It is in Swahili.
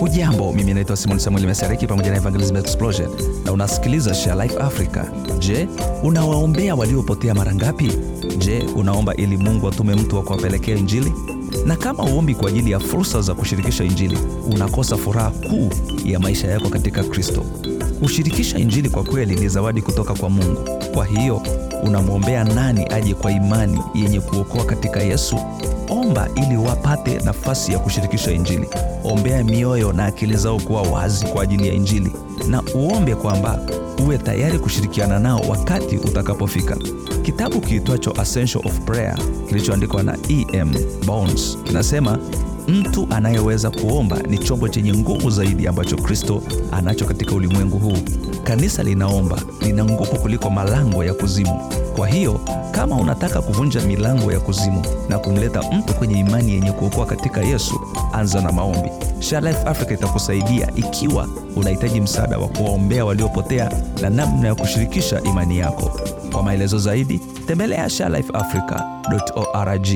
Hujambo, mimi naitwa Simon Samuel Mesariki pamoja na Evangelism Explosion na unasikiliza Share Life Africa. Je, unawaombea waliopotea mara ngapi? Je, unaomba ili Mungu atume mtu wa kuwapelekea Injili? Na kama uombi kwa ajili ya fursa za kushirikisha Injili, unakosa furaha kuu ya maisha yako katika Kristo. Kushirikisha Injili kwa kweli ni zawadi kutoka kwa Mungu. Kwa hiyo unamwombea nani aje kwa imani yenye kuokoa katika Yesu? Omba ili wapate nafasi ya kushirikisha Injili. Ombea mioyo na akili zao kuwa wazi kwa ajili ya Injili, na uombe kwamba uwe tayari kushirikiana nao wakati utakapofika. Kitabu kiitwacho Essential of Prayer kilichoandikwa na E.M. Bounds kinasema mtu anayeweza kuomba ni chombo chenye nguvu zaidi ambacho Kristo anacho katika ulimwengu huu. Kanisa linaomba, lina nguvu kuliko malango ya kuzimu. Kwa hiyo kama unataka kuvunja milango ya kuzimu na kumleta mtu kwenye imani yenye kuokoa katika Yesu, anza na maombi. ShareLife Africa itakusaidia ikiwa unahitaji msaada wa kuwaombea waliopotea na namna ya kushirikisha imani yako. Kwa maelezo zaidi, tembelea sharelifeafrica.org.